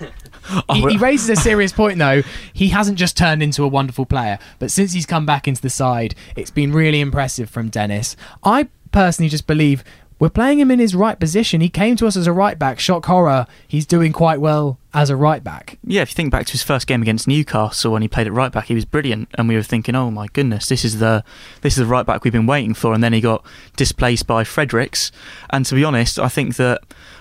[laughs] he, he raises a serious [laughs] point though. He hasn't just turned into a wonderful player, but since he's come back into the side, it's been really impressive from Denis. I personally just believe we're playing him in his right position. He came to us as a right back. Shock horror. He's doing quite well as a right back. Yeah, if you think back to his first game against Newcastle when he played at right back, he was brilliant, and we were thinking, "Oh my goodness, this is the this is the right back we've been waiting for." And then he got displaced by Fredericks. And to be honest, I think that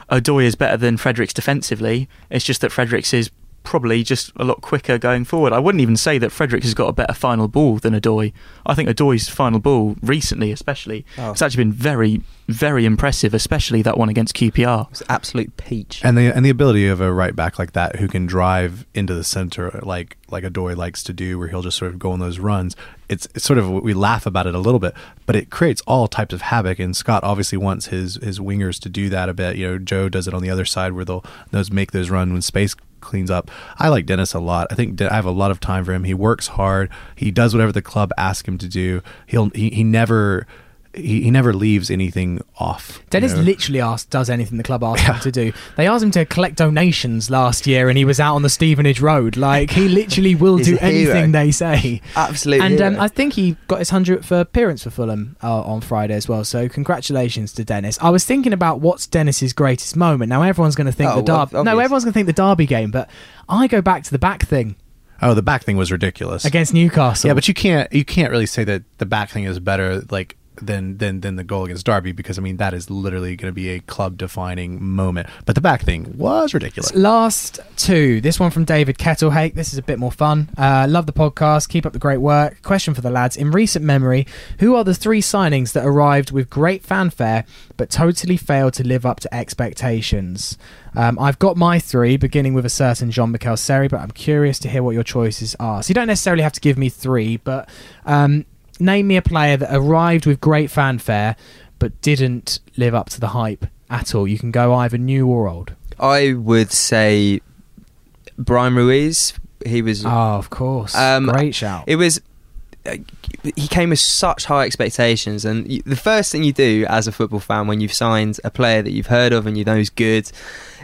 Odoi is better than Fredericks defensively. It's just that Fredericks is probably just a lot quicker going forward. I wouldn't even say that Fredericks has got a better final ball than Odoi. I think Odoi's final ball recently, especially, Oh. it's actually been very, very impressive, especially that one against QPR. It's absolute peach. and the and the ability of a right back like that who can drive into the center like like Odoi likes to do, where he'll just sort of go on those runs. It's, it's sort of we laugh about it a little bit, but it creates all types of havoc. And Scott obviously wants his his wingers to do that a bit. You know, Joe does it on the other side where they'll those make those run when space cleans up. I like Denis a lot. I think I have a lot of time for him. He works hard. He does whatever the club asks him to do. He'll he, he never he, he never leaves anything off. you Denis know? literally asked, does anything the club asked him to do. They asked him to collect donations last year, and he was out on the Stevenage Road. Like he literally will [laughs] do anything they say. Absolute and um. I think he got his hundredth appearance for Fulham uh, on Friday as well. So congratulations to Denis. I was thinking about what's Denis's greatest moment. Now everyone's going to think Oh, the derby. well, No, everyone's going to think the derby game, but I go back to the back thing Oh, the back thing was ridiculous. against Newcastle. Yeah, but you can't you can't really say that the back thing is better like than than than the goal against Derby because I mean that is literally going to be a club defining moment. But the back thing was ridiculous. Last two. This one from David Kettlehake. This is a bit more fun. Uh, love the podcast. Keep up the great work. Question for the lads. In recent memory, who are the three signings that arrived with great fanfare but totally failed to live up to expectations? Um, I've got my three, beginning with a certain Jean Michael Seri, but I'm curious to hear what your choices are. So you don't necessarily have to give me three, but um, name me a player that arrived with great fanfare but didn't live up to the hype at all. You can go either new or old. I would say Bryan Ruiz. He was. Oh, of course. Um, Great shout. It was. uh, he came with such high expectations, and you, the first thing you do as a football fan when you've signed a player that you've heard of and you know is good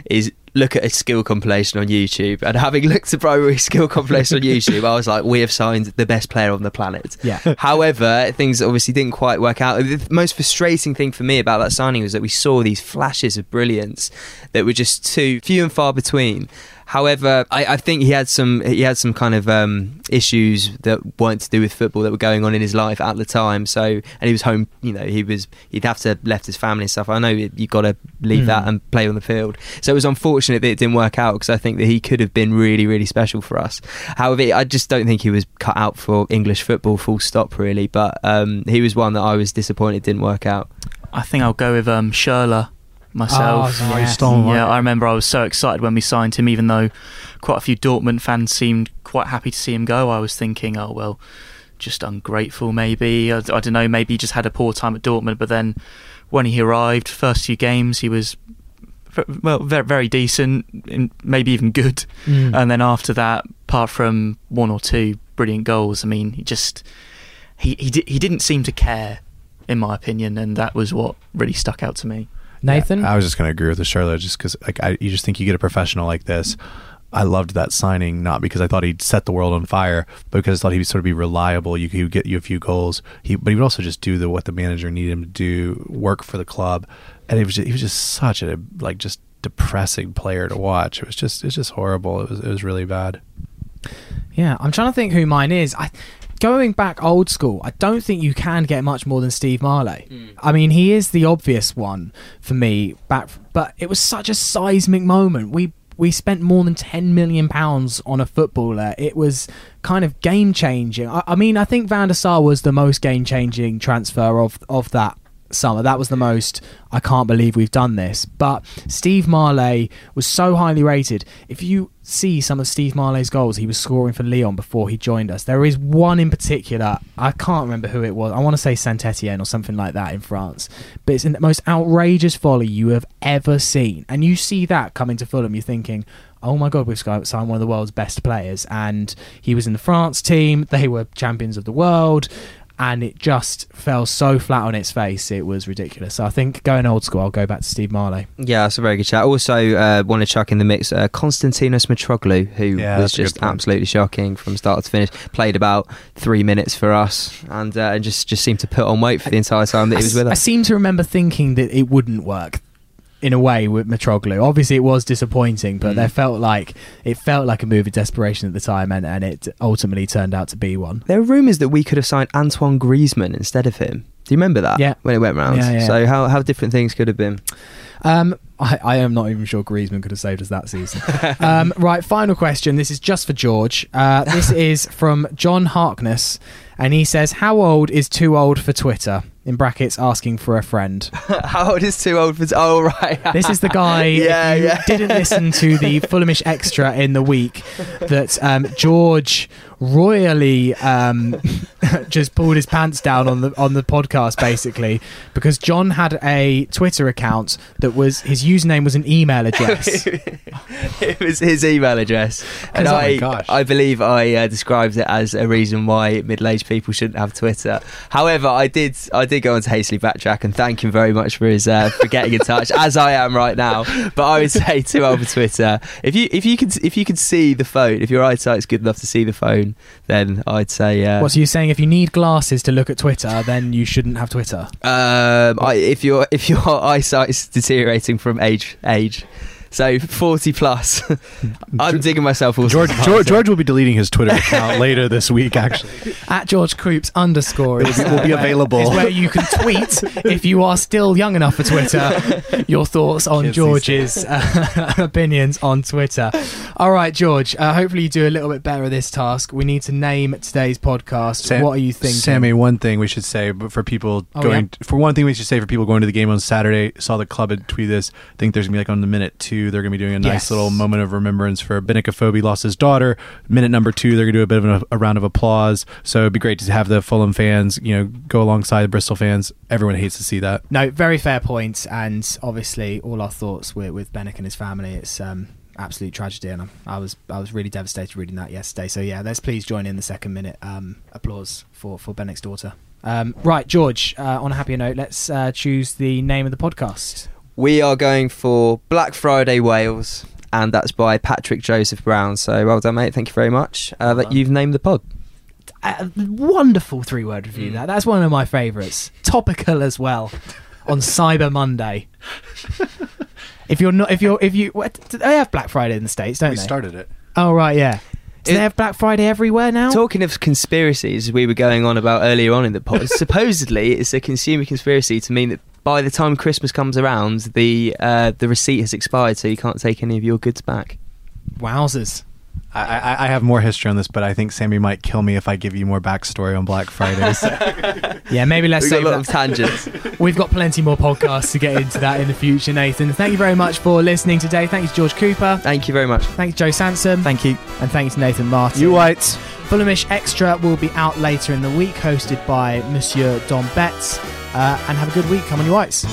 is look at a skill compilation on YouTube. And having looked at primary skill compilation on YouTube, I was like, we have signed the best player on the planet. Yeah. [laughs] However, things obviously didn't quite work out. The most frustrating thing for me about that signing was that we saw these flashes of brilliance that were just too few and far between. However, I, I think he had some he had some kind of um, issues that weren't to do with football that were going on in his life at the time. So, and he was home. You know, he was he'd have to left his family and stuff. I know you have got to leave Mm. that and play on the field. So it was unfortunate that it didn't work out because I think that he could have been really really special for us. However, I just don't think he was cut out for English football. Full stop, really. But um, he was one that I was disappointed didn't work out. I think I'll go with um, Schürrle myself. Oh, yes. Yeah, I remember I was so excited when we signed him, even though quite a few Dortmund fans seemed quite happy to see him go. I was thinking, oh, well, just ungrateful maybe. I, I don't know, maybe he just had a poor time at Dortmund, but then when he arrived, first few games, he was. Well, very, very decent, and maybe even good. Mm. And then after that, apart from one or two brilliant goals, I mean, he just he he, di- he didn't seem to care, in my opinion, and that was what really stuck out to me. Nathan? Yeah, I was just going to agree with the Charlotte just because like I, you just think you get a professional like this. I loved that signing not because I thought he'd set the world on fire, but because I thought he'd sort of be reliable. You could get you a few goals. He, but he would also just do the what the manager needed him to do, work for the club, and it was just, he was just such a like just depressing player to watch. It was just it's just horrible. It was it was really bad. Yeah, I'm trying to think who mine is. I going back old school, I don't think you can get much more than Steve Marlet. Hmm. I mean, he is the obvious one for me back but it was such a seismic moment. We we spent more than 10 million pounds on a footballer. It was kind of game changing. I, I mean, I think Van der Sar was the most game changing transfer of of that summer. That was the most. I can't believe we've done this. But Steve Marlet was so highly rated. If you see some of Steve Marlet's goals, he was scoring for Lyon before he joined us. There is one in particular. I can't remember who it was. I want to say Saint Etienne or something like that in France. But it's the most outrageous volley you have ever seen. And you see that coming to Fulham, you're thinking. Oh my God, we've signed one of the world's best players, and he was in the France team. They were champions of the world and it just fell so flat on its face. It was ridiculous. So I think going old school, I'll go back to Steve Marlet. Yeah, that's a very good chat. Also, uh, want to chuck in the mix uh, Konstantinos Mitroglou, who Yeah, was that's a good just absolutely shocking from start to finish. Played about three minutes for us, and uh, and just just seemed to put on weight for the entire time that I, he was s- with I seem to remember thinking that it wouldn't work. In a way, with Mitroglou, obviously it was disappointing, but Mm. there felt like it felt like a move of desperation at the time, and, and it ultimately turned out to be one. There are rumours that we could have signed Antoine Griezmann instead of him. Do you remember that? Yeah. When it went round. Yeah, yeah. So how how different things could have been. Um, I, I am not even sure Griezmann could have saved us that season. [laughs] um, right, final question. This is just for George. Uh, this [laughs] is from John Harkness, and he says, "How old is too old for Twitter?" In brackets, asking for a friend. [laughs] how old is too old for? Oh right. [laughs] This is the guy. [laughs] Yeah, yeah. didn't listen to the Fulhamish extra in the week that um, George royally um, [laughs] just pulled his pants down on the on the podcast, basically, because John had a Twitter account that was his username was an email address. [laughs] it was his email address, and Oh I. I believe I uh, described it as a reason why middle-aged people shouldn't have Twitter. However, I did, I did go on to Hastily Backtrack and thank him very much for his uh, for getting in touch, as I am right now. But I would say too old for Twitter. If you if you could if you could see the phone, if your eyesight's good enough to see the phone, then I'd say. Uh, What so you're saying? If you need glasses to look at Twitter, then you shouldn't have Twitter. Um, I, if your if your [laughs] eyesight is deteriorating from age age, so forty plus, [laughs] I'm digging myself all George, George. George will be deleting his Twitter account [laughs] later this week. Actually, At George Croops underscore is, will be available. is where you can tweet [laughs] if you are still young enough for Twitter your thoughts on Kids George's uh, opinions on Twitter. All right, George. Uh, hopefully you do a little bit better at this task. We need to name today's podcast. Sam- what are you thinking? Sammy, one thing we should say but for people Oh, going for one thing we should say for people going to the game on Saturday. Saw the club had tweeted this. I think there's gonna be like on the minute two. They're gonna be doing a nice Yes. little moment of remembrance for Benik Afobe lost his daughter. Minute number two, they're gonna do a bit of a, a round of applause. So it'd be great to have the Fulham fans, you know, go alongside the Bristol fans. Everyone hates to see that. No, very fair point, and obviously all our thoughts with with Benik and his family. It's um, absolute tragedy, and I, I was I was really devastated reading that yesterday. So yeah, let's please join in the second minute um, applause for for Benik's daughter. Um, right, George. Uh, on a happier note, let's uh, choose the name of the podcast. We are going for Black Friday Wales, and that's by Patrick Joseph Brown. So well done, mate. Thank you very much uh, that you've named the pod. A wonderful three word review. Mm. That that's one of my favourites. Topical as well on [laughs] Cyber Monday. if you're not, if you're, if you, what, do they have Black Friday in the states, don't we they? started it. Oh right, yeah. Do It- they have Black Friday everywhere now? Talking of conspiracies, we were going on about earlier on in the pod. [laughs] supposedly, it's a consumer conspiracy to mean that by the time Christmas comes around, the uh, the receipt has expired, so you can't take any of your goods back. Wowzers! I, I, I have more history on this, but I think Sammy might kill me if I give you more backstory on Black Fridays. [laughs] Yeah, maybe let's We've save a lot that. of tangents. [laughs] We've got plenty more podcasts to get into that in the future, Nathan. Thank you very much for listening today. Thank you to George Cooper. Thank you very much. Thanks, Joe Sansom. Thank you. And thank you to Nathan Martin. you whites. Fulhamish Extra will be out later in the week, hosted by Monsieur Don Betts uh, and have a good week. Come on, you whites.